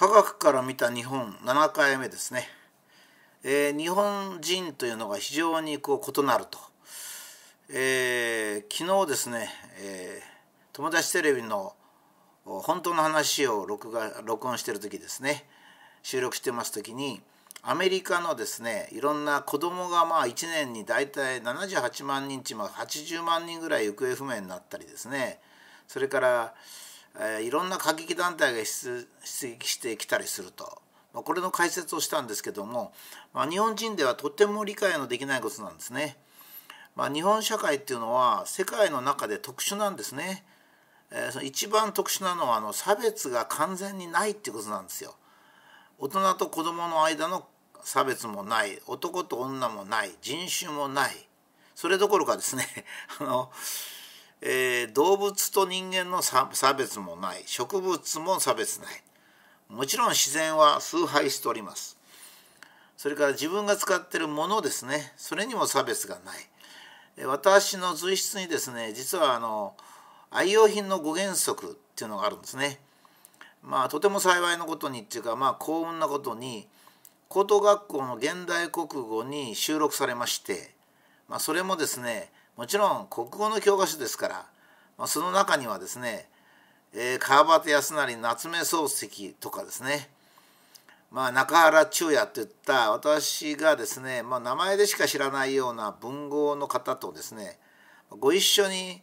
科学から見た日本7回目ですね、えー、日本人というのが非常にこう異なると、えー、昨日ですね、えー、友達テレビの本当の話を録画録音してる時ですね。収録してます時にアメリカのですねいろんな子供がまあ1年に大体78万人ちま80万人ぐらい行方不明になったりですね。それからえいろんな過激団体が出撃してきたりすると、ま、これの解説をしたんですけども、まあ、日本人ではとても理解のできないことなんですね。まあ、日本社会っていうのは世界の中で特殊なんですね。えー、その一番特殊なのはあの差別が完全にないっていうことなんですよ。大人と子供の間の差別もない男と女もない人種もないそれどころかですね あのえー、動物と人間の差別もない。植物も差別ない。もちろん自然は崇拝しております。それから自分が使ってるものですね。それにも差別がない。私の随筆にですね実はあの愛用品の5原則っていうのがあるんですね。まあとても幸いなことにっていうかまあ幸運なことに高等学校の現代国語に収録されまして、まあ、それもですねもちろん国語の教科書ですから、まあ、その中にはですね、えー、川端康成夏目漱石とかですね、まあ、中原中也といった私がですね、まあ、名前でしか知らないような文豪の方とですねご一緒に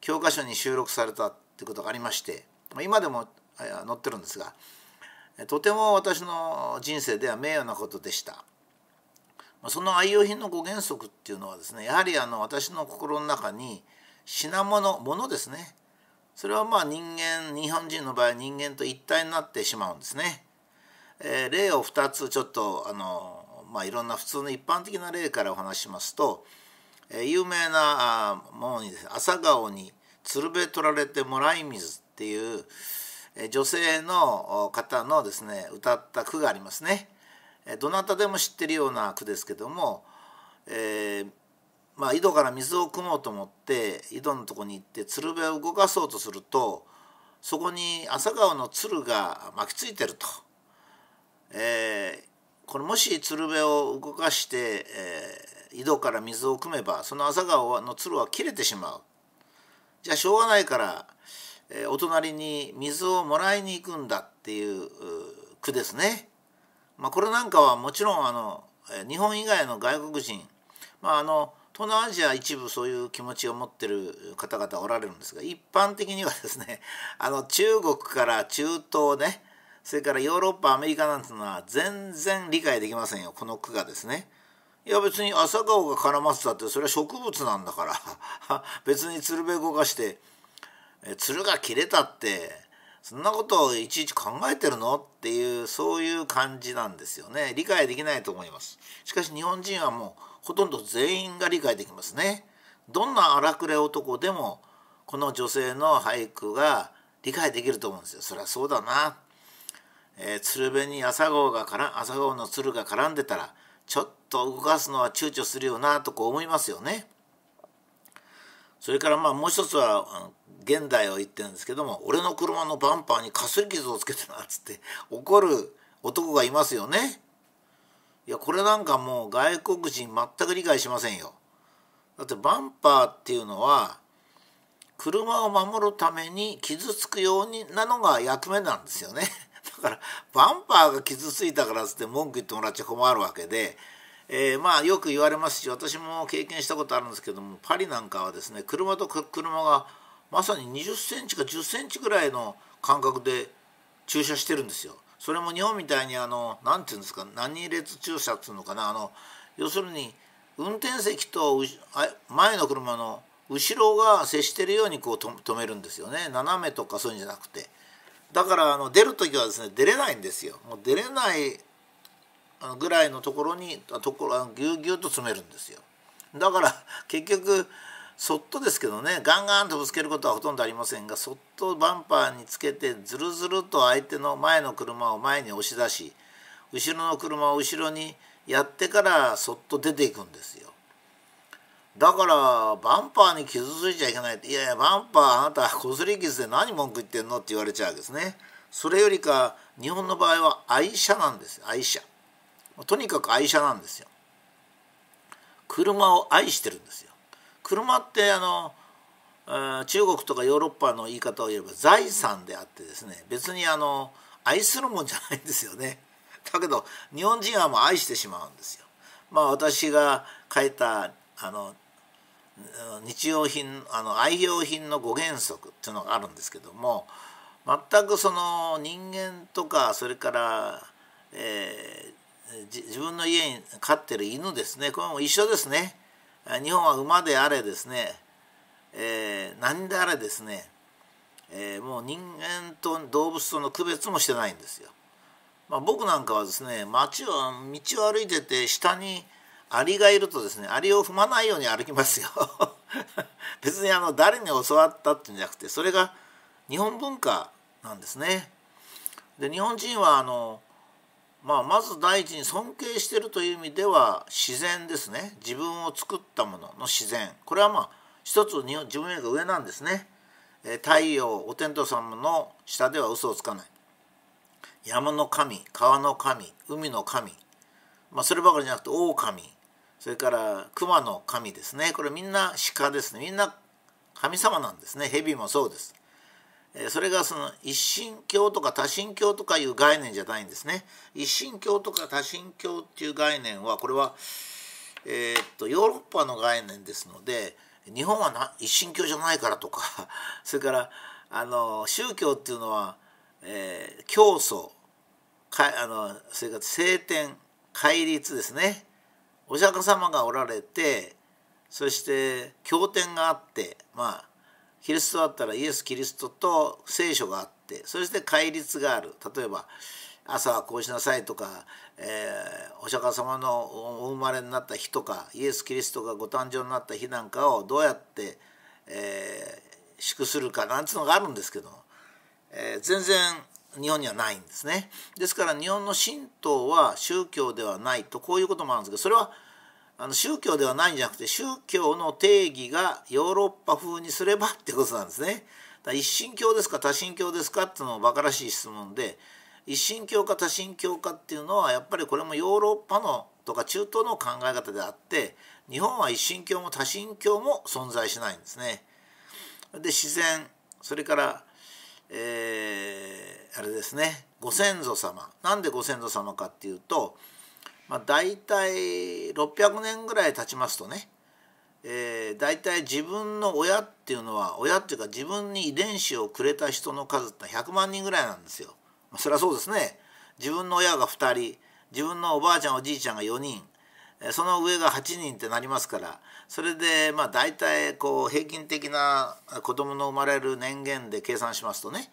教科書に収録されたっていうことがありまして今でも載ってるんですがとても私の人生では名誉なことでした。その愛用品の5原則っていうのはですねやはりあの私の心の中に品物物ですねそれはまあ人間日本人の場合人間と一体になってしまうんですね。えー、例を2つちょっとあの、まあ、いろんな普通の一般的な例からお話しますと、えー、有名なものにですね朝顔に鶴瓶取られてもらい水っていう、え、女性の方のですね歌った句がありますね。どなたでも知ってるような句ですけども、えー、まあ、井戸から水を汲もうと思って井戸のとこに行って鶴瓶を動かそうとするとそこに朝顔の鶴が巻きついてると。えー、これもし鶴瓶を動かして、えー、井戸から水を汲めばその朝顔の鶴は切れてしまう。じゃあしょうがないから、えー、お隣に水をもらいに行くんだっていう句ですね。まあ、これなんかはもちろんあの日本以外の外国人、まあ、あの東南アジア一部そういう気持ちを持ってる方々おられるんですが一般的にはですね あの中国から中東ねそれからヨーロッパアメリカなんていうのは全然理解できませんよこの句がですね。いや別に朝顔が絡まってたってそれは植物なんだから 別に鶴瓶動かして鶴が切れたってそんなことをいちいち考えてるの？っていうそういう感じなんですよね。理解できないと思います。しかし日本人はもうほとんど全員が理解できますね。どんな荒くれ男でもこの女性の俳句が理解できると思うんですよ。そりゃそうだな、えー、鶴瓶に朝顔がから朝顔の鶴が絡んでたらちょっと動かすのは躊躇するよなとこう思いますよね。それからまあもう一つは現代を言ってるんですけども俺の車のバンパーにかすり傷をつけてなっつって怒る男がいますよね。いやこれなんかもう外国人全く理解しませんよ。だってバンパーっていうのは車を守るために傷つくようになのが役目なんですよね。だからバンパーが傷ついたからっつって文句言ってもらっちゃ困るわけで、えー、まあよく言われますし私も経験したことあるんですけどもパリなんかはですね車と車がまさに20センチか10センチぐらいの間隔で駐車してるんですよ。それも日本みたいにあの何て言うんですか何列駐車っていうのかなあの要するに運転席と前の車の後ろが接してるようにこう止めるんですよね。斜めとかそういうんじゃなくて。だからあの出る時はですね出れないんですよ。もう出れないぐらいのところにところぎゅうぎゅうと詰めるんですよだから結局そっとですけどねガンガンとぶつけることはほとんどありませんがそっとバンパーにつけてずるずると相手の前の車を前に押し出し後ろの車を後ろにやってからそっと出ていくんですよ。だからバンパーに傷ついちゃいけないって「いやいやバンパーあなたこすり傷で何文句言ってんの?」って言われちゃうわけですね。それよりか日本の場合は愛車なんです愛車とにかく愛車なんですよ。車を愛してるんですよ。車ってあの中国とかヨーロッパの言い方を言えば財産であってですね別にあの愛するもんじゃないんですよね。だけど日本人はもう愛してしまうんですよ。まあ私が書いたあの日用品あの愛用品の5原則っていうのがあるんですけども全くその人間とかそれから、えー、自分の家に飼ってる犬ですね。これも一緒ですね。日本は馬であれですね、えー、何であれですね、えー、もう人間と動物との区別もしてないんですよ。まあ、僕なんかはですね街を道を歩いてて下にアリがいるとですねアリを踏まないように歩きますよ。別にあの誰に教わったっていうんじゃなくてそれが日本文化なんですね。で日本人はあの、まあ、まず第一に尊敬してるという意味では自然ですね。自分を作ったものの自然。これはまあ一つ自分より上なんですね。太陽お天道様の下では嘘をつかない。山の神川の神海の神、まあ、そればかりじゃなくて狼。それから熊の神ですね。これみんな鹿ですね。みんな神様なんですね。蛇もそうです。それがその一神教とか多神教とかいう概念じゃないんですね。一神教とか多神教っていう概念はこれは、えー、っとヨーロッパの概念ですので日本はな一神教じゃないからとか それからあの宗教っていうのは、えー、教祖かあのそれから聖典戒律ですねお釈迦様がおられてそして経典があってまあキリストだったらイエス・キリストと聖書があってそして戒律がある。例えば朝はこうしなさいとか、えー、お釈迦様のお生まれになった日とかイエス・キリストがご誕生になった日なんかをどうやって、えー、祝するかなんていうのがあるんですけど、えー、全然日本にはないんですね。ですから日本の神道は宗教ではないとこういうこともあるんですけどそれはあの宗教ではないんじゃなくて宗教の定義がヨーロッパ風にすればってことなんですね。だ一神教ですか多神教ですかっていうのもバカらしい質問で一神教か多神教かっていうのはやっぱりこれもヨーロッパのとか中東の考え方であって日本は一神教も多神教も存在しないんですね。で自然それからえー、あれですねご先祖様なんでご先祖様かっていうと、まあ、大体600年ぐらい経ちますとね、えー、大体自分の親っていうのは親っていうか自分に遺伝子をくれた人の数って100万人ぐらいなんですよ。まあ、それはそうですね自分の親が2人自分のおばあちゃんおじいちゃんが4人その上が8人ってなりますからそれでまあ大体こう平均的な子供の生まれる年限で計算しますとね、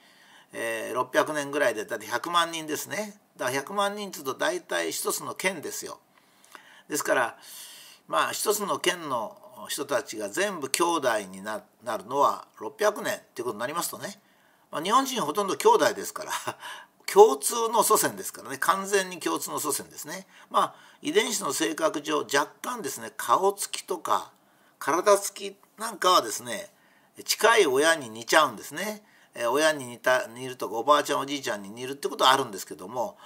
えー、600年ぐらいでだって100万人ですねだから100万人つうと大体一つの県ですよ。ですからまあ一つの県の人たちが全部兄弟になるのは600年っていうことになりますとね、まあ、日本人ほとんど兄弟ですから 共通の祖先ですからね。完全に共通の祖先ですね。まあ遺伝子の性格上若干ですね顔つきとか体つきなんかはですね近い親に似ちゃうんですね。親に似た似るとかおばあちゃんおじいちゃんに似るってことはあるんですけども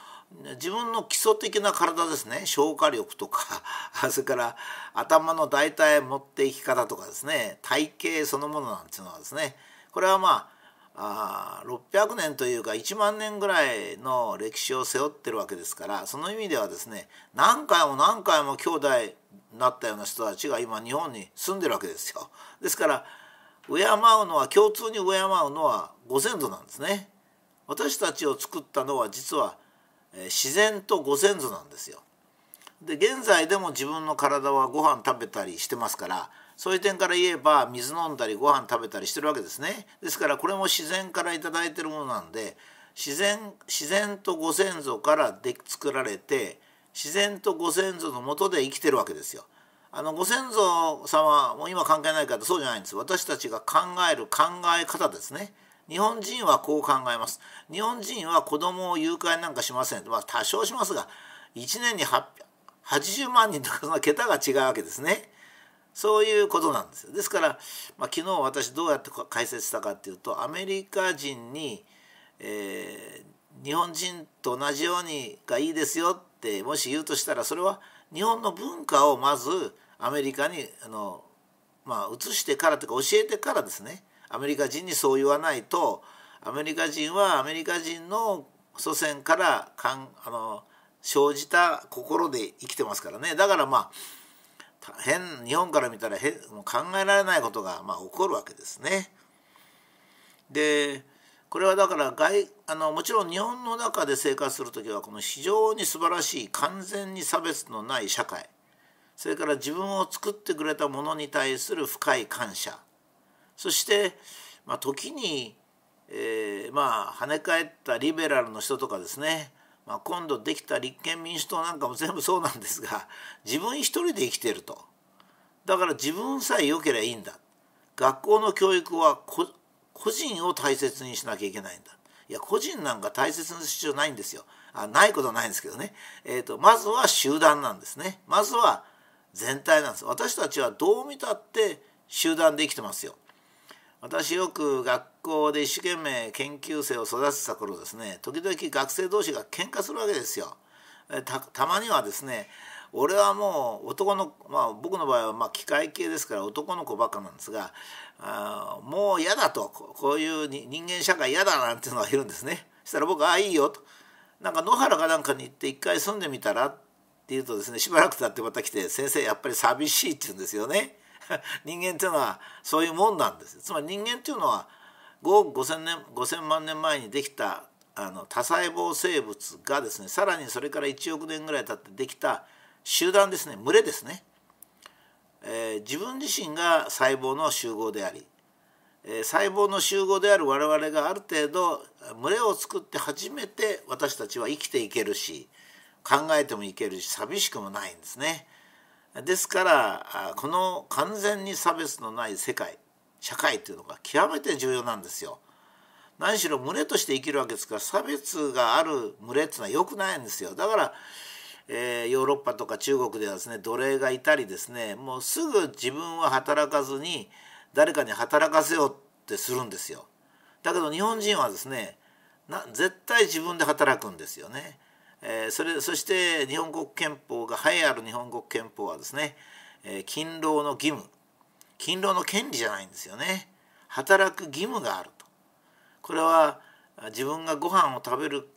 自分の基礎的な体ですね。消化力とか それから頭の大体持っていき方とかですね。体型そのものなんていうのはですね。これはまああ600年というか1万年ぐらいの歴史を背負ってるわけですからその意味ではですね何回も何回も兄弟になったような人たちが今日本に住んでるわけですよ。ですから敬うのは共通に敬うのはご先祖なんですね。私たちを作ったのは実は自然とご先祖なんですよ。で現在でも自分の体はご飯食べたりしてますからそういう点から言えば水飲んだりご飯食べたりしてるわけですねですからこれも自然から頂いてるものなんで自然自然とご先祖からで作られて自然とご先祖のもとで生きてるわけですよ。あのご先祖様も今関係ないからそうじゃないんです。私たちが考える考え方ですね。日本人はこう考えます。日本人は子供を誘拐なんかしません。まあ多少しますが1年に80万人とかその桁が違うわけですね。そういうことなんですよ。ですから、まあ、昨日私どうやって解説したかっていうとアメリカ人に、えー、日本人と同じようにがいいですよってもし言うとしたらそれは日本の文化をまずアメリカにあの、まあ、移してからというか教えてからですね。アメリカ人にそう言わないとアメリカ人はアメリカ人の祖先からかんあの生じた心で生きてますからね。だからまあ変日本から見たら変もう考えられないことがまあ起こるわけですね。でこれはだから外あのもちろん日本の中で生活する時はこの非常に素晴らしい完全に差別のない社会。それから自分を作ってくれたものに対する深い感謝。そして、まあ、時に、えー、まあ跳ね返ったリベラルの人とかですね、まあ、今度できた立憲民主党なんかも全部そうなんですが 自分一人で生きてると。だから自分さえ良ければいいんだ。学校の教育は個人を大切にしなきゃいけないんだ。いや個人なんか大切にする必要ないんですよ。あないことはないんですけどね、えーと、まずは集団なんですね。まずは全体なんです。私たちはどう見たって集団で生きてますよ。私よく学校で一生懸命研究生を育てた頃ですね時々学生同士が喧嘩するわけですよ。たまにはですね俺はもう男のまあ僕の場合はまあ機械系ですから男の子ばっかなんですがあもう嫌だとこういう人間社会嫌だなんていうのがいるんですね。そしたら僕「ああいいよ」と「なんか野原かなんかに行って一回住んでみたら?」ってって言うとですねしばらく経ってまた来て「先生やっぱり寂しい」って言うんですよね。人間っていうのはそういうもんなんですつまり人間っていうのは5 5,000年5,000万年前にできたあの多細胞生物がですねさらにそれから1億年ぐらい経ってできた集団ですね。群れですね、えー、自分自身が細胞の集合であり、えー、細胞の集合である我々がある程度群れを作って初めて私たちは生きていけるし考えてもいけるし寂しくもないんですね。ですからこの完全に差別のない世界社会というのが極めて重要なんですよ。何しろ群れとして生きるわけですから差別がある群れっていうのは良くないんですよ。だからえー、ヨーロッパとか中国ではですね奴隷がいたりですねもうすぐ自分は働かずに誰かに働かせようってするんですよ。だけど日本人はですねな絶対自分で働くんですよね。えー、それそして日本国憲法が栄えある日本国憲法はですね、えー、勤労の義務勤労の権利じゃないんですよね。働く義務があると。これは自分がご飯を食べる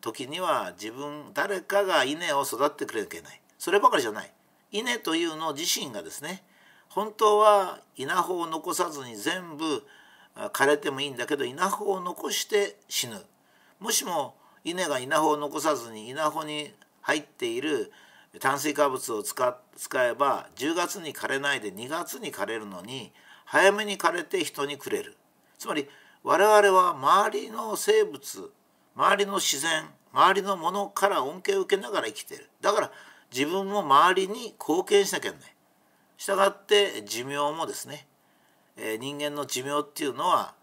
時には自分誰かが稲を育ってくれなきゃいけない。そればかりじゃない。稲というの自身がですね本当は稲穂を残さずに全部枯れてもいいんだけど稲穂を残して死ぬ。もしも稲が稲穂を残さずに稲穂に入っている炭水化物を使えば10月に枯れないで2月に枯れるのに早めに枯れて人にくれる。つまり我々は周りの生物周りの自然周りのものから恩恵を受けながら生きている。だから自分も周りに貢献しなきゃいけない。したがって寿命もですね、人間の寿命っていうのは、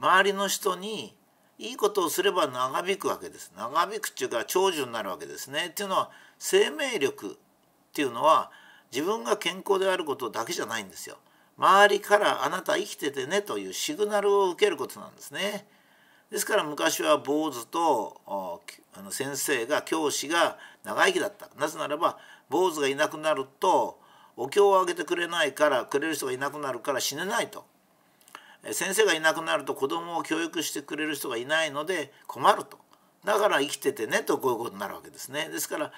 周りの人にいいことをすれば長引くわけです。長引くっていうか長寿になるわけですね。っていうのは生命力っていうのは自分が健康であることだけじゃないんですよ。周りからあなた生きててねというシグナルを受けることなんですね。ですから昔は坊主とあの先生が教師が長生きだった。なぜならば坊主がいなくなるとお経をあげてくれないからくれる人がいなくなるから死ねないと。先生がいなくなると子供を教育してくれる人がいないので困ると。だから生きててねとこういうことになるわけですね。ですから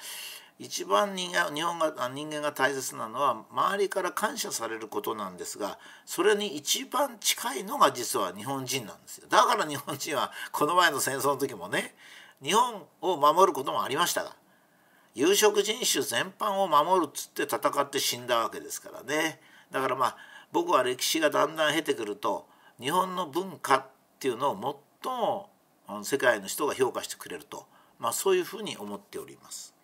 一番人間日本が人間が大切なのは周りから感謝されることなんですがそれに一番近いのが実は日本人なんですよ。だから日本人はこの前の戦争の時もね日本を守ることもありましたが有色人種全般を守るっつって戦って死んだわけですからね。だからまあ僕は歴史がだんだん経てくると日本の文化っていうのを最も世界の人が評価してくれると、まあ、そういうふうに思っております。